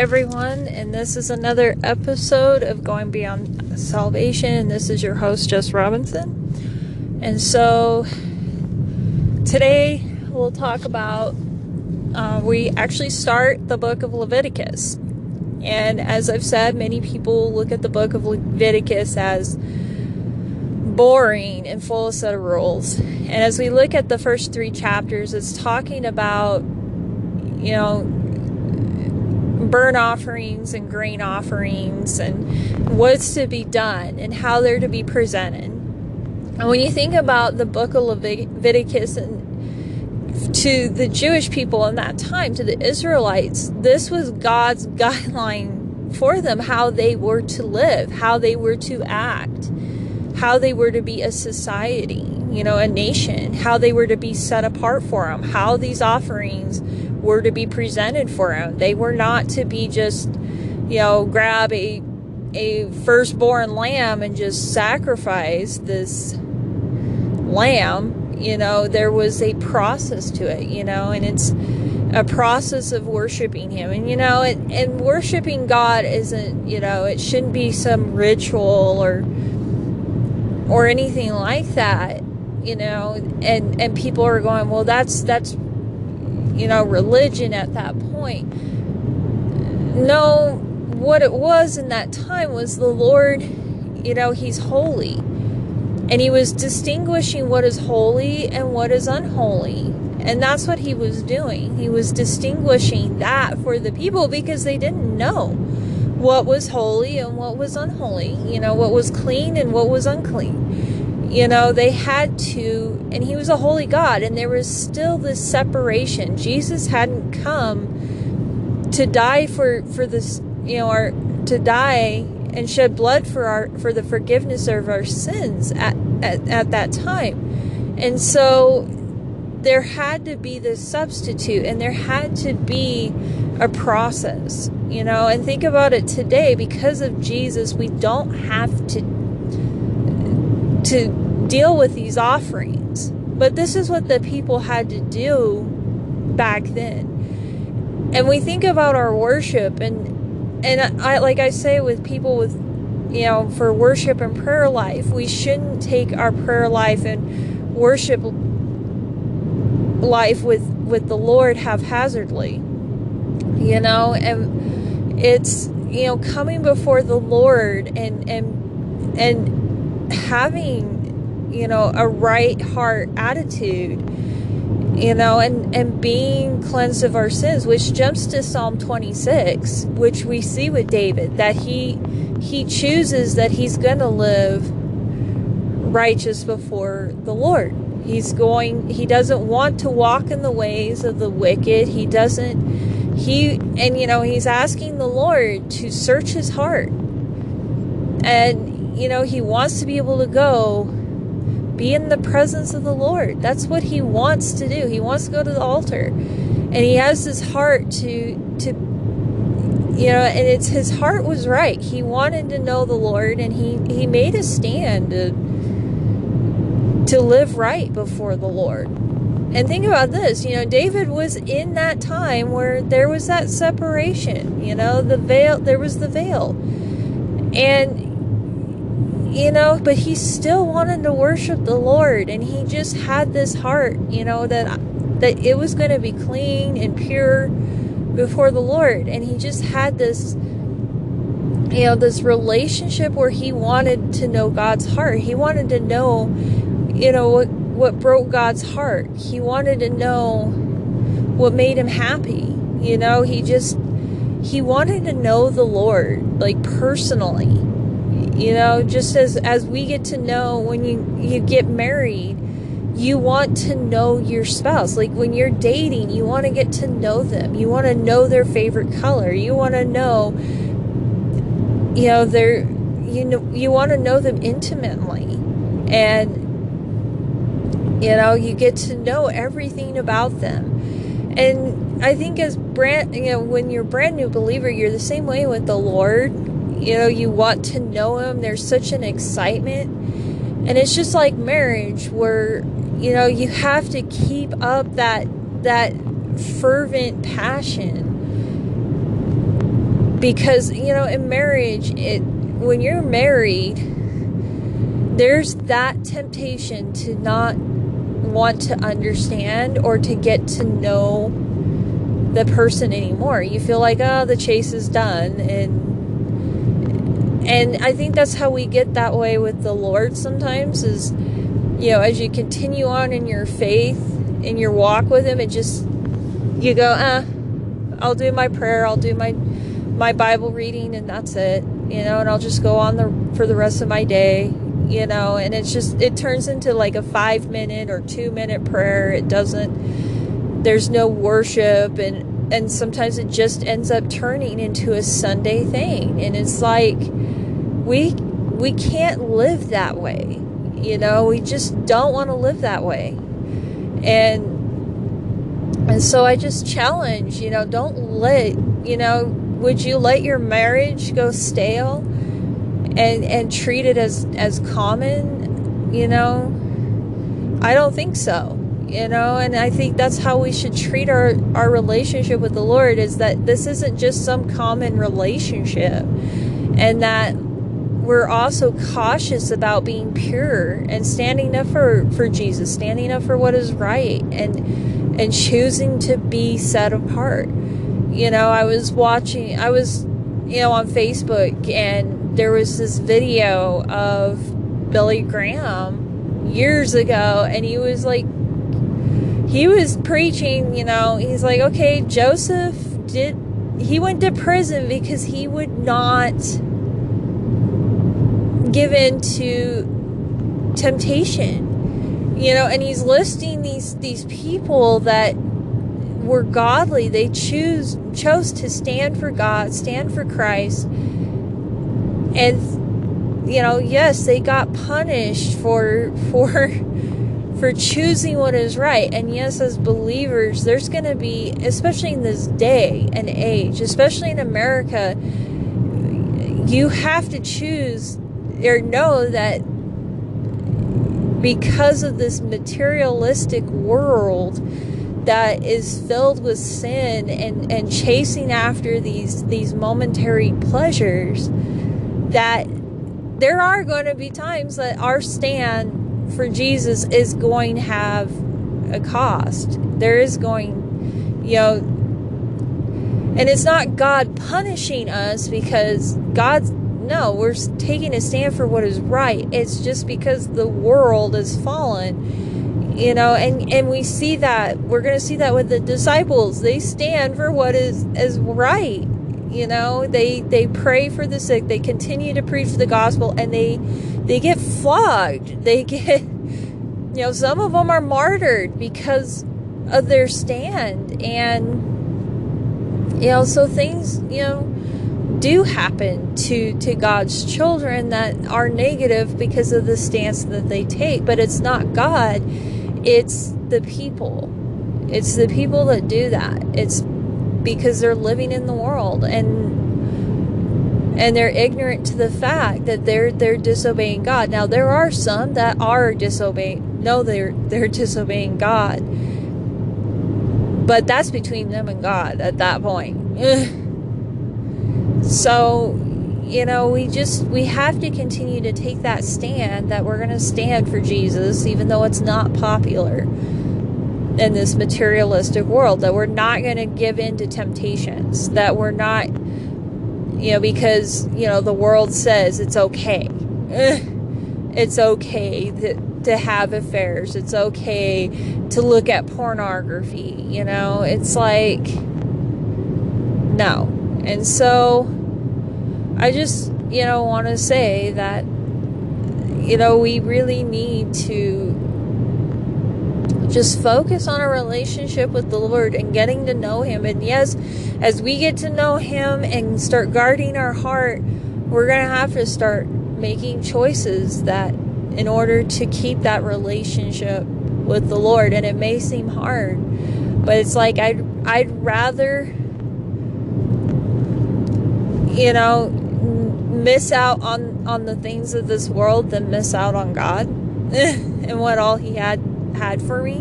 everyone, and this is another episode of Going Beyond Salvation. And this is your host, Jess Robinson. And so today we'll talk about uh, we actually start the book of Leviticus. And as I've said, many people look at the book of Leviticus as boring and full of set of rules. And as we look at the first three chapters, it's talking about, you know, burnt offerings and grain offerings and what's to be done and how they're to be presented. And when you think about the book of Leviticus and to the Jewish people in that time, to the Israelites, this was God's guideline for them how they were to live, how they were to act, how they were to be a society, you know, a nation, how they were to be set apart for Him, how these offerings were to be presented for him. They were not to be just, you know, grab a a firstborn lamb and just sacrifice this lamb. You know, there was a process to it, you know, and it's a process of worshiping him. And you know, it, and worshiping God isn't, you know, it shouldn't be some ritual or or anything like that you know and and people are going well that's that's you know, religion at that point. No, what it was in that time was the Lord, you know, He's holy. And He was distinguishing what is holy and what is unholy. And that's what He was doing. He was distinguishing that for the people because they didn't know what was holy and what was unholy, you know, what was clean and what was unclean you know, they had to, and he was a holy God, and there was still this separation. Jesus hadn't come to die for for this, you know, our to die and shed blood for our for the forgiveness of our sins at at, at that time, and so there had to be this substitute, and there had to be a process, you know. And think about it today, because of Jesus, we don't have to to deal with these offerings. But this is what the people had to do back then. And we think about our worship and and I like I say with people with you know for worship and prayer life, we shouldn't take our prayer life and worship life with with the Lord haphazardly. You know, and it's you know coming before the Lord and and and having you know, a right heart attitude, you know, and, and being cleansed of our sins, which jumps to Psalm 26, which we see with David, that he he chooses that he's going to live righteous before the Lord. He's going he doesn't want to walk in the ways of the wicked. He doesn't he and you know, he's asking the Lord to search his heart. And you know, he wants to be able to go be in the presence of the Lord. That's what he wants to do. He wants to go to the altar. And he has his heart to to you know, and it's his heart was right. He wanted to know the Lord and he he made a stand to to live right before the Lord. And think about this, you know, David was in that time where there was that separation, you know, the veil, there was the veil. And you know, but he still wanted to worship the Lord and he just had this heart, you know, that that it was going to be clean and pure before the Lord and he just had this you know, this relationship where he wanted to know God's heart. He wanted to know, you know, what what broke God's heart. He wanted to know what made him happy. You know, he just he wanted to know the Lord like personally you know just as as we get to know when you you get married you want to know your spouse. Like when you're dating you want to get to know them. You want to know their favorite color. You want to know you know their you know you want to know them intimately. And you know you get to know everything about them. And i think as brand you know when you're brand new believer you're the same way with the lord you know you want to know him. There's such an excitement. And it's just like marriage where you know you have to keep up that that fervent passion. Because you know in marriage it when you're married there's that temptation to not want to understand or to get to know the person anymore. You feel like, oh, the chase is done and and I think that's how we get that way with the Lord sometimes is you know, as you continue on in your faith, in your walk with him, it just you go, uh, I'll do my prayer, I'll do my my Bible reading and that's it. You know, and I'll just go on the for the rest of my day you know, and it's just, it turns into like a five minute or two minute prayer. It doesn't, there's no worship and, and sometimes it just ends up turning into a Sunday thing. And it's like, we, we can't live that way. You know, we just don't want to live that way. And, and so I just challenge, you know, don't let, you know, would you let your marriage go stale? and and treat it as as common you know i don't think so you know and i think that's how we should treat our our relationship with the lord is that this isn't just some common relationship and that we're also cautious about being pure and standing up for for jesus standing up for what is right and and choosing to be set apart. You know i was watching i was you know on facebook and there was this video of Billy Graham years ago, and he was like, he was preaching, you know, he's like, okay, Joseph did, he went to prison because he would not give in to temptation, you know, and he's listing these, these people that were godly. They choose, chose to stand for God, stand for Christ, and you know yes they got punished for for for choosing what is right and yes as believers there's going to be especially in this day and age especially in america you have to choose or know that because of this materialistic world that is filled with sin and, and chasing after these these momentary pleasures that there are going to be times that our stand for Jesus is going to have a cost. There is going, you know, and it's not God punishing us because God's, no, we're taking a stand for what is right. It's just because the world is fallen, you know, and, and we see that, we're going to see that with the disciples. They stand for what is, is right you know they they pray for the sick they continue to preach the gospel and they they get flogged they get you know some of them are martyred because of their stand and you know so things you know do happen to to God's children that are negative because of the stance that they take but it's not God it's the people it's the people that do that it's because they're living in the world and and they're ignorant to the fact that they're they're disobeying God. Now there are some that are disobeying no they're they're disobeying God. But that's between them and God at that point. so, you know, we just we have to continue to take that stand that we're going to stand for Jesus even though it's not popular in this materialistic world that we're not going to give in to temptations that we're not you know because you know the world says it's okay. It's okay to, to have affairs. It's okay to look at pornography you know? It's like no. And so i just you know want to say that you know we really need to just focus on a relationship with the Lord and getting to know Him. And yes, as we get to know Him and start guarding our heart, we're going to have to start making choices that in order to keep that relationship with the Lord. And it may seem hard, but it's like I'd, I'd rather, you know, miss out on, on the things of this world than miss out on God and what all He had had for me.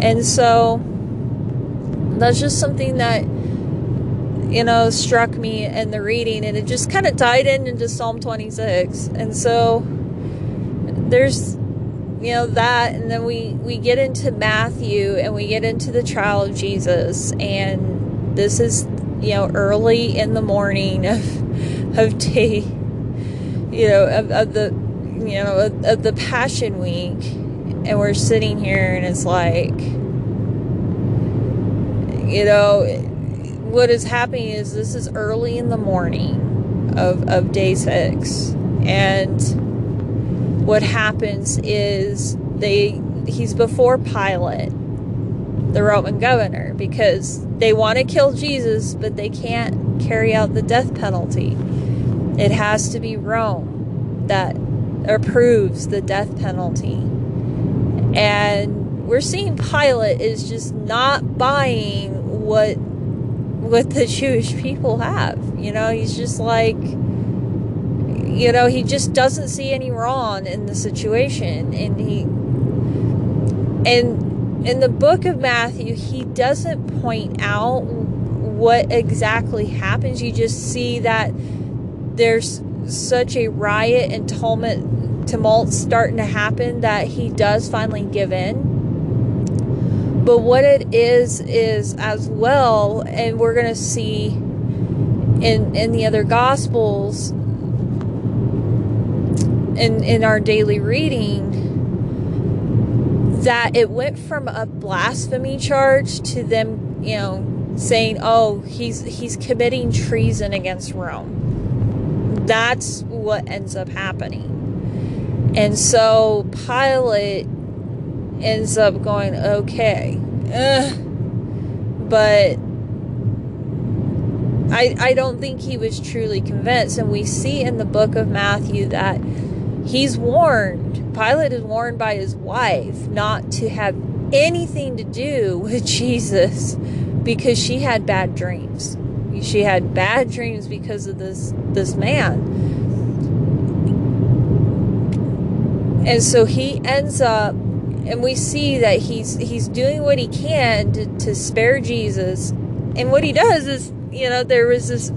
And so that's just something that you know, struck me in the reading, and it just kind of tied in into Psalm 26. And so there's, you know, that, and then we we get into Matthew, and we get into the trial of Jesus, and this is, you know, early in the morning of of day, you know, of, of the, you know, of, of the Passion Week, and we're sitting here, and it's like, you know what is happening is this is early in the morning of, of day six. And what happens is they he's before pilate the roman governor because they want to kill jesus but they can't carry out the death penalty it has to be rome that approves the death penalty and we're seeing pilate is just not buying what what the Jewish people have. You know, he's just like, you know, he just doesn't see any wrong in the situation. And he, and in the book of Matthew, he doesn't point out what exactly happens. You just see that there's such a riot and tumult, tumult starting to happen that he does finally give in but what it is is as well, and we're going to see in in the other gospels in in our daily reading that it went from a blasphemy charge to them, you know, saying, "Oh, he's he's committing treason against Rome." That's what ends up happening. And so Pilate ends up going okay. But I I don't think he was truly convinced and we see in the book of Matthew that he's warned Pilate is warned by his wife not to have anything to do with Jesus because she had bad dreams. She had bad dreams because of this this man. And so he ends up and we see that he's he's doing what he can to, to spare Jesus. And what he does is, you know, there was this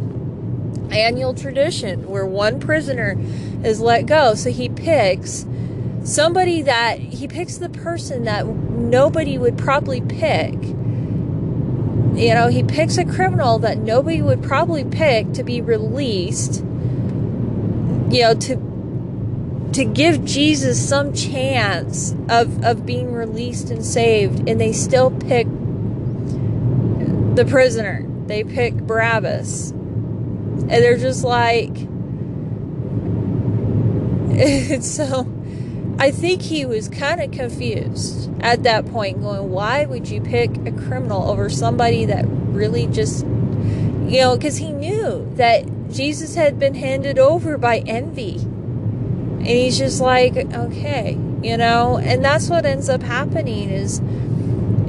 annual tradition where one prisoner is let go. So he picks somebody that he picks the person that nobody would probably pick. You know, he picks a criminal that nobody would probably pick to be released. You know, to to give Jesus some chance of, of being released and saved, and they still pick the prisoner. They pick Barabbas. And they're just like, so I think he was kind of confused at that point, going, why would you pick a criminal over somebody that really just, you know, because he knew that Jesus had been handed over by envy. And he's just like okay you know? And that's what ends up happening is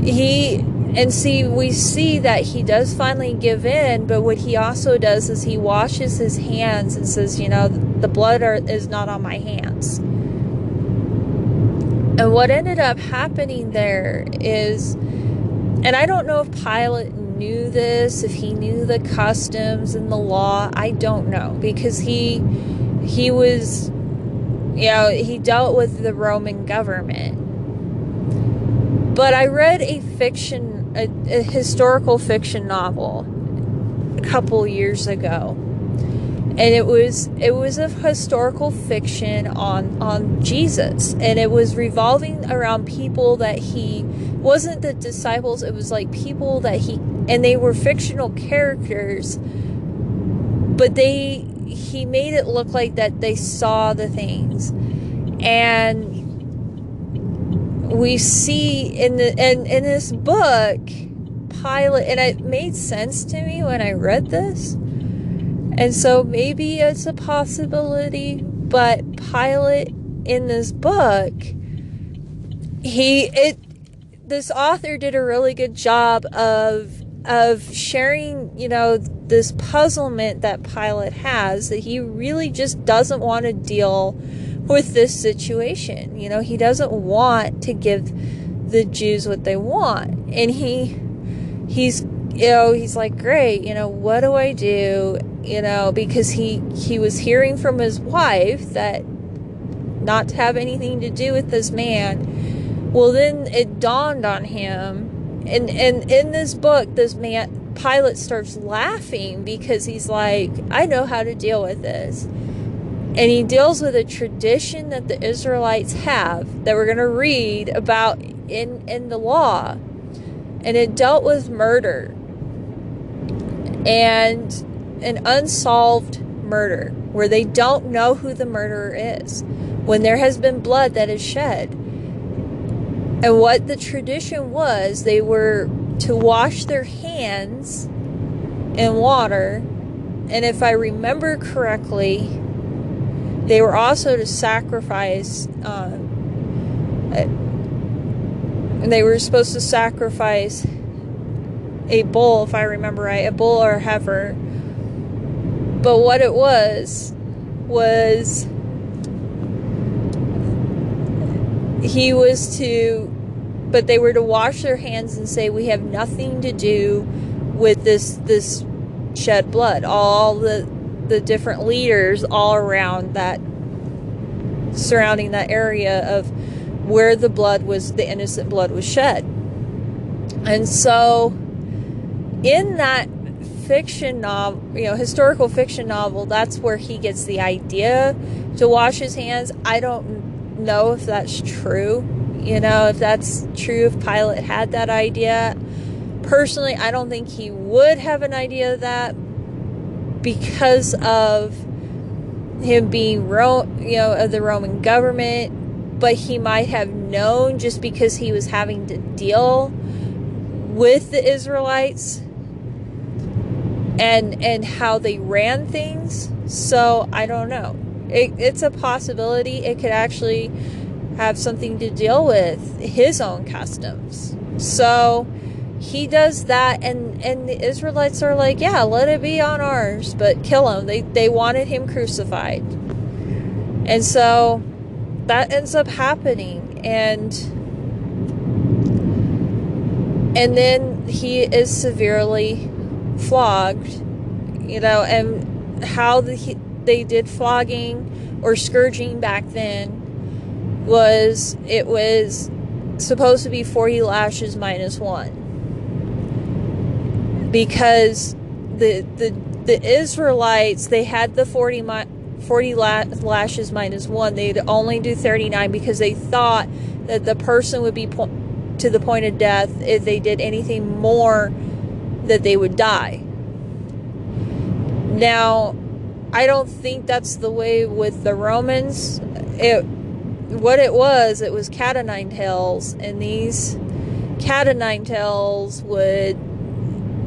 he and see we see that he does finally give in but what he also does is he washes his hands and says you know the blood are, is not on my hands and what ended up happening there is and i don't know if pilate knew this if he knew the customs and the law i don't know because he he was you know, he dealt with the Roman government. But I read a fiction, a, a historical fiction novel a couple years ago. And it was it was a historical fiction on on Jesus and it was revolving around people that he wasn't the disciples it was like people that he and they were fictional characters but they he made it look like that they saw the things and we see in the in, in this book pilate and it made sense to me when i read this. And so maybe it's a possibility but pilate in this book he it this author did a really good job of of sharing you know this puzzlement that Pilate has that he really just doesn't want to deal with this situation. You know, he doesn't want to give the Jews what they want. And he he's you know, he's like, great, you know, what do I do? You know, because he he was hearing from his wife that not to have anything to do with this man. Well, then it dawned on him, and and in this book, this man Pilate starts laughing because he's like, I know how to deal with this. And he deals with a tradition that the Israelites have that we're going to read about in in the law. And it dealt with murder and an unsolved murder where they don't know who the murderer is when there has been blood that is shed. And what the tradition was, they were to wash their hands in water. And if I remember correctly, they were also to sacrifice. Uh, and they were supposed to sacrifice a bull, if I remember right, a bull or a heifer. But what it was was he was to but they were to wash their hands and say we have nothing to do with this this shed blood all the the different leaders all around that surrounding that area of where the blood was the innocent blood was shed and so in that fiction novel you know historical fiction novel that's where he gets the idea to wash his hands i don't know if that's true. You know, if that's true, if Pilate had that idea. Personally, I don't think he would have an idea of that because of him being Ro- you know of the Roman government, but he might have known just because he was having to deal with the Israelites and and how they ran things. So I don't know it, it's a possibility it could actually have something to deal with his own customs. So he does that and and the Israelites are like, yeah, let it be on ours, but kill him. They they wanted him crucified. And so that ends up happening and and then he is severely flogged, you know, and how the they did flogging or scourging back then was it was supposed to be 40 lashes minus 1 because the the the Israelites they had the 40 40 lashes minus 1 they'd only do 39 because they thought that the person would be po- to the point of death if they did anything more that they would die now I don't think that's the way with the Romans. It what it was, it was cat o' nine tails, and these cat o' nine tails would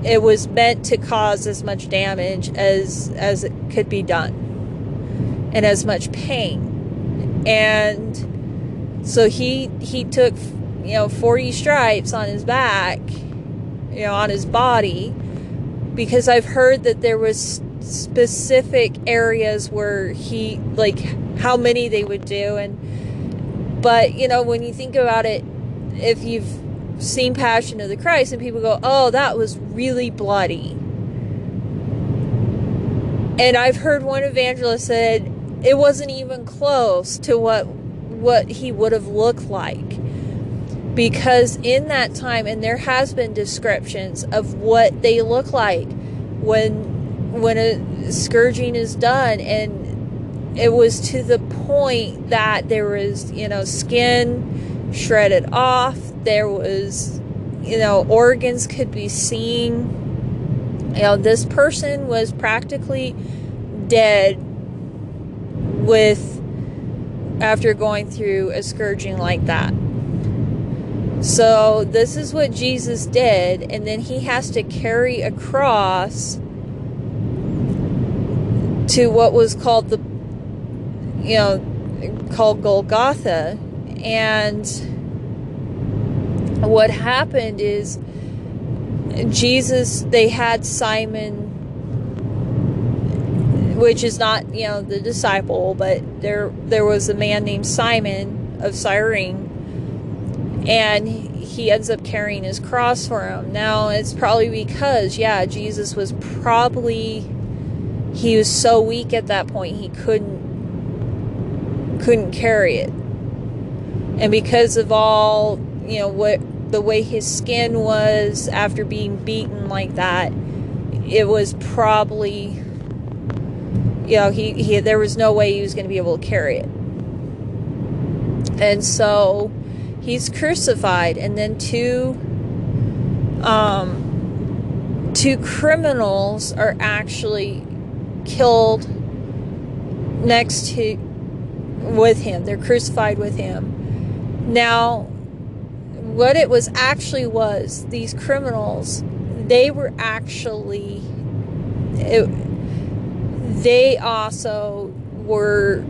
it was meant to cause as much damage as as it could be done and as much pain. And so he he took you know 40 stripes on his back you know on his body because i've heard that there was specific areas where he like how many they would do. And but you know when you think about it if you've seen passion of the christ and people go oh that was really bloody. And i've heard one evangelist said it wasn't even close to what what he would have looked like. Because in that time and there has been descriptions of what they look like when when a scourging is done and it was to the point that there was you know skin shredded off. There was you know organs could be seen. You know this person was practically dead with after going through a scourging like that. So this is what Jesus did and then he has to carry a cross to what was called the, you know, called Golgotha. And what happened is Jesus, they had Simon, which is not, you know, the disciple, but there there was a man named Simon of Cyrene. and he ends up carrying his cross for him. Now, it's probably because, yeah, Jesus was probably he was so weak at that point he couldn't couldn't carry it. And because of all, you know, what the way his skin was after being beaten like that, it was probably you know, he, he there was no way he was going to be able to carry it. And so he's crucified and then two um two criminals are actually killed next to with him. They're crucified with him. Now, what it was actually was these criminals, they were actually, it, they also were,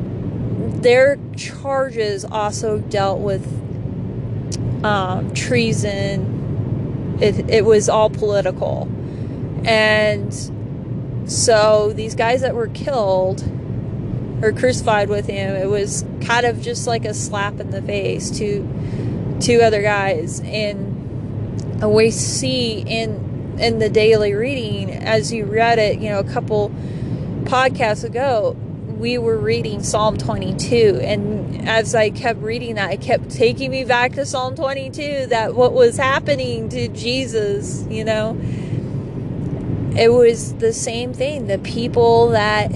their charges also dealt with um, treason. It, it was all political. And so these guys that were killed or crucified with him, it was kind of just like a slap in the face to two other guys. And we see in in the daily reading, as you read it, you know, a couple podcasts ago, we were reading Psalm 22. And as I kept reading that, it kept taking me back to Psalm 22 that what was happening to Jesus, you know, it was the same thing. The people that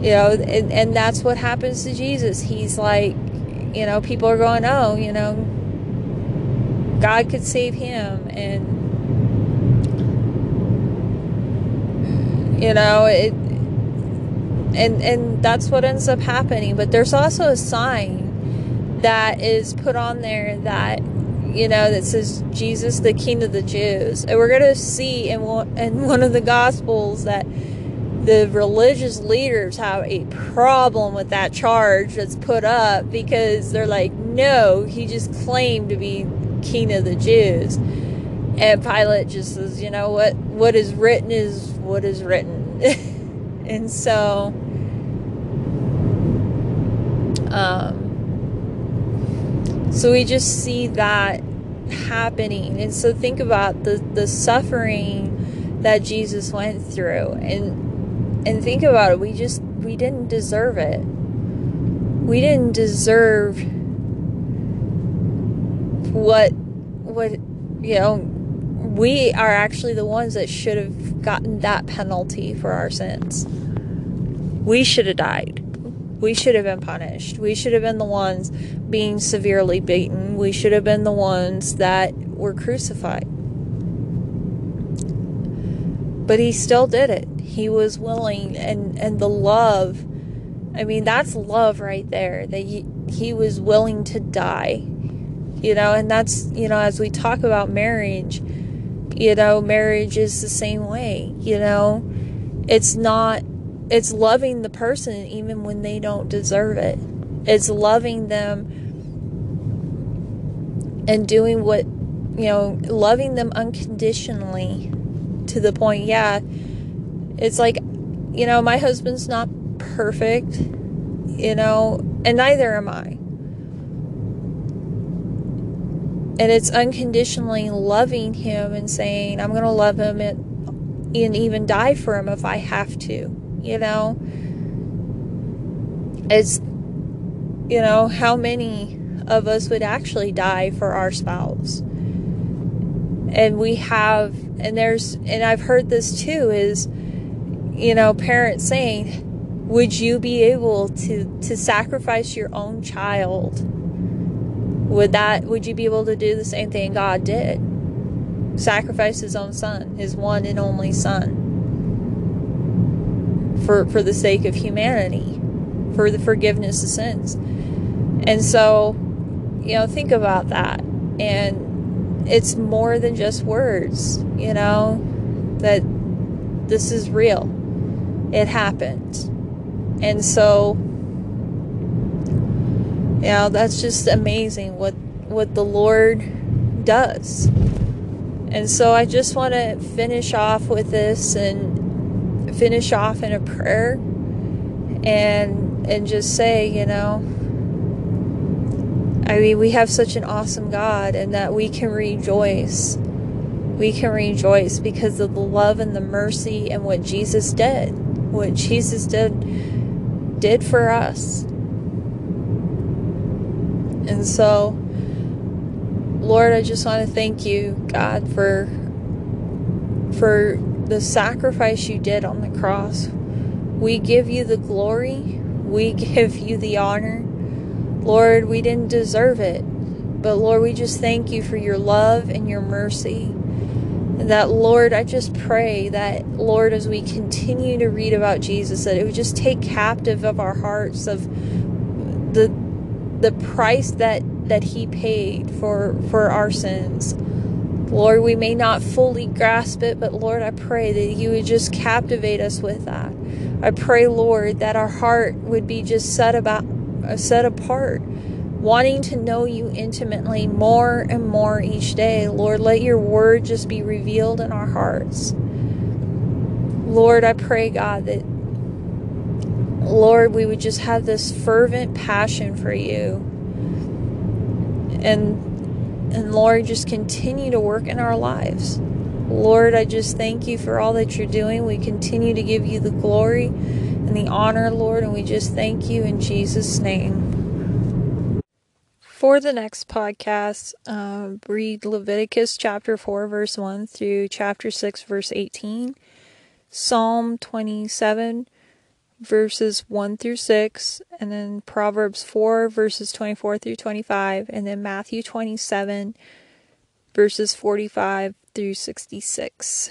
you know and, and that's what happens to jesus. He's like you know people are going oh you know god could save him. And you know it and and that's what ends up happening. But there's also a sign that is put on there that you know that says jesus the king of the jews. And we're going to see in one, in one of the gospels that the religious leaders have a problem with that charge that's put up because they're like, no, he just claimed to be king of the Jews. And Pilate just says, you know what? What is written is what is written. and so, um, so we just see that happening. And so think about the, the suffering that Jesus went through. And and think about it we just we didn't deserve it. We didn't deserve what what you know we are actually the ones that should have gotten that penalty for our sins. We should have died. We should have been punished. We should have been the ones being severely beaten. We should have been the ones that were crucified. But he still did it he was willing and and the love i mean that's love right there that he, he was willing to die you know? And that's you know as we talk about marriage you know marriage is the same way you know? It's not it's loving the person even when they don't deserve it. It's loving them and doing what you know loving them unconditionally to the point yeah it's like, you know, my husband's not perfect, you know, and neither am I. And it's unconditionally loving him and saying, I'm going to love him and, and even die for him if I have to, you know. It's, you know, how many of us would actually die for our spouse? And we have, and there's, and I've heard this too, is, you know, parents saying, would you be able to to sacrifice your own child? Would that would you be able to do the same thing God did? Sacrifice his own son, his one and only son. For for the sake of humanity, for the forgiveness of sins. And so, you know, think about that. And it's more than just words, you know, that this is real it happened. And so, know, that's just amazing what what the Lord does. And so I just want to finish off with this and finish off in a prayer and and just say, you know, I mean, we have such an awesome God, and that we can rejoice. We can rejoice because of the love and the mercy and what Jesus did. What Jesus did did for us. And so, Lord, I just want to thank you, God, for for the sacrifice you did on the cross. We give you the glory. We give you the honor. Lord, we didn't deserve it. But Lord, we just thank you for your love and your mercy. That, Lord, I just pray that, Lord, as we continue to read about Jesus, that it would just take captive of our hearts of the the price that that he paid for for our sins. Lord, we may not fully grasp it, but Lord, I pray that you would just captivate us with that. I pray, Lord, that our heart would be just set about set apart, wanting to know you intimately more and more each day. Lord, let your word just be revealed in our hearts. Lord, I pray, God, that Lord, we would just have this fervent passion for you. And and Lord, just continue to work in our lives. Lord, I just thank you for all that you're doing. We continue to give you the glory and the honor, Lord, and we just thank you in Jesus' name. For the next podcast, uh, read Leviticus chapter 4, verse 1 through chapter 6, verse 18, Psalm 27, verses 1 through 6, and then Proverbs 4, verses 24 through 25, and then Matthew 27, verses 45 through 66.